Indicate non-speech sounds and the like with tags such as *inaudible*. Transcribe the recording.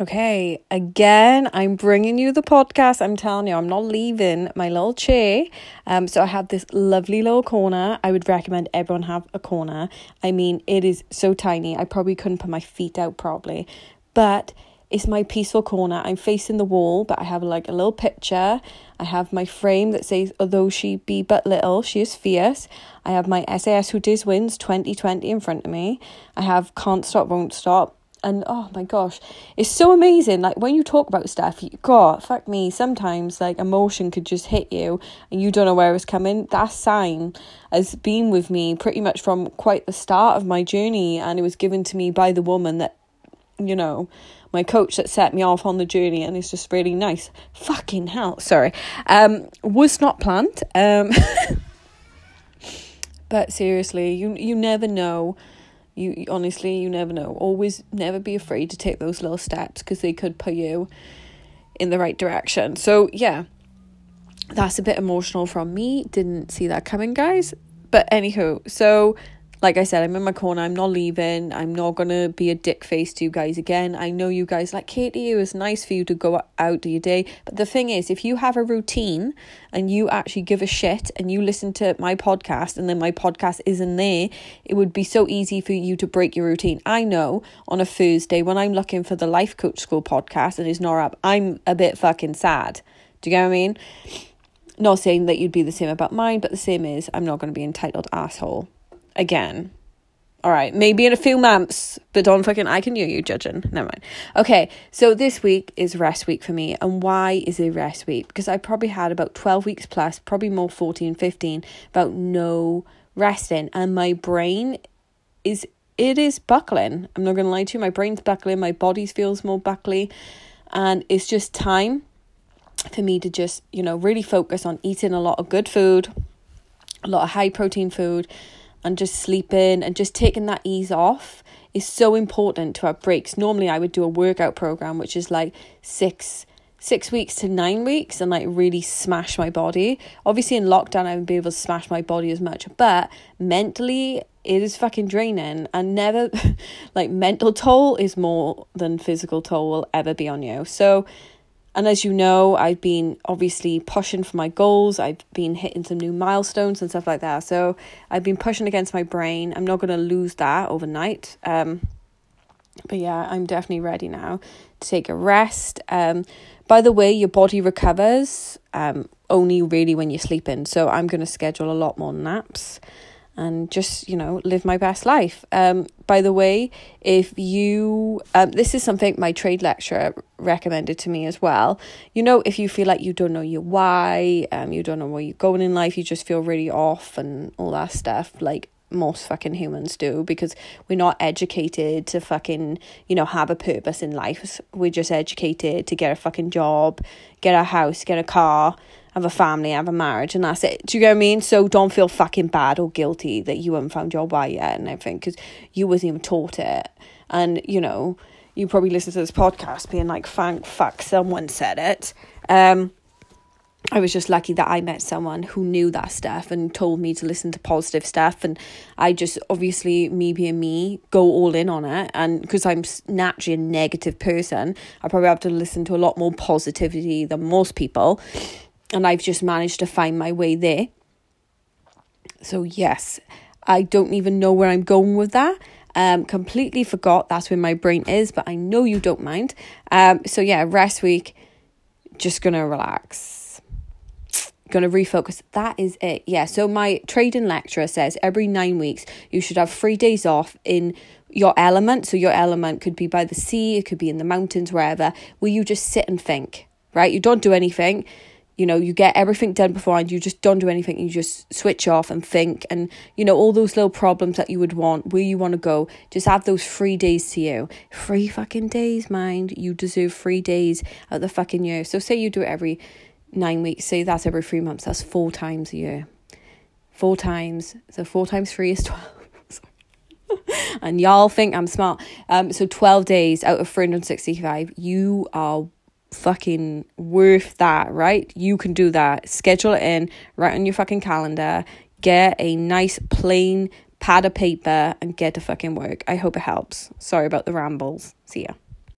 Okay, again, I'm bringing you the podcast. I'm telling you, I'm not leaving my little chair. Um, so I have this lovely little corner. I would recommend everyone have a corner. I mean, it is so tiny. I probably couldn't put my feet out properly, but it's my peaceful corner. I'm facing the wall, but I have like a little picture. I have my frame that says, although she be but little, she is fierce. I have my SAS Who Dares Wins 2020 in front of me. I have Can't Stop, Won't Stop and oh my gosh it's so amazing like when you talk about stuff you god fuck me sometimes like emotion could just hit you and you don't know where it's coming. That sign has been with me pretty much from quite the start of my journey and it was given to me by the woman that you know my coach that set me off on the journey and it's just really nice. Fucking hell sorry. Um was not planned um *laughs* but seriously you you never know you honestly, you never know. Always never be afraid to take those little steps because they could put you in the right direction. So, yeah, that's a bit emotional from me. Didn't see that coming, guys. But anywho, so like I said, I'm in my corner. I'm not leaving. I'm not gonna be a dick face to you guys again. I know you guys like Katie. It was nice for you to go out to your day, but the thing is, if you have a routine and you actually give a shit and you listen to my podcast and then my podcast isn't there, it would be so easy for you to break your routine. I know on a Thursday when I'm looking for the Life Coach School podcast and it's not up, I'm a bit fucking sad. Do you get what I mean? Not saying that you'd be the same about mine, but the same is I'm not going to be entitled asshole again. All right, maybe in a few months, but don't fucking, I can hear you judging. Never mind. Okay, so this week is rest week for me. And why is it rest week? Because I probably had about 12 weeks plus, probably more 14, 15, about no resting. And my brain is, it is buckling. I'm not going to lie to you. My brain's buckling. My body feels more buckly. And it's just time for me to just, you know, really focus on eating a lot of good food, a lot of high protein food and just sleeping and just taking that ease off is so important to have breaks. Normally I would do a workout program which is like six six weeks to nine weeks and like really smash my body. Obviously in lockdown I would be able to smash my body as much, but mentally it is fucking draining and never *laughs* like mental toll is more than physical toll will ever be on you. So and as you know, I've been obviously pushing for my goals. I've been hitting some new milestones and stuff like that. So I've been pushing against my brain. I'm not going to lose that overnight. Um, but yeah, I'm definitely ready now to take a rest. Um, by the way, your body recovers um, only really when you're sleeping. So I'm going to schedule a lot more naps and just you know live my best life. Um by the way if you um this is something my trade lecturer recommended to me as well. You know if you feel like you don't know your why um you don't know where you're going in life you just feel really off and all that stuff like most fucking humans do because we're not educated to fucking you know have a purpose in life. We're just educated to get a fucking job get a house get a car have a family, have a marriage, and that's it. Do you get what I mean? So don't feel fucking bad or guilty that you haven't found your why yet and everything because you wasn't even taught it. And, you know, you probably listen to this podcast being like, thank fuck someone said it. Um, I was just lucky that I met someone who knew that stuff and told me to listen to positive stuff. And I just, obviously, me being me, go all in on it. And because I'm naturally a negative person, I probably have to listen to a lot more positivity than most people and I've just managed to find my way there. So, yes, I don't even know where I'm going with that. Um, completely forgot that's where my brain is, but I know you don't mind. Um, so yeah, rest week, just gonna relax, gonna refocus. That is it. Yeah. So my trading lecturer says every nine weeks you should have three days off in your element. So your element could be by the sea, it could be in the mountains, wherever, where you just sit and think. Right? You don't do anything you know you get everything done before and you just don't do anything you just switch off and think and you know all those little problems that you would want where you want to go just have those free days to you. Free fucking days mind. You deserve free days out the fucking year. So say you do it every nine weeks say that's every three months that's four times a year. Four times so four times three is *laughs* 12 *laughs* and y'all think i'm smart. Um so 12 days out of 365 you are fucking worth that, right? You can do that. Schedule it in, write on your fucking calendar, get a nice plain pad of paper and get to fucking work. I hope it helps. Sorry about the rambles. See ya.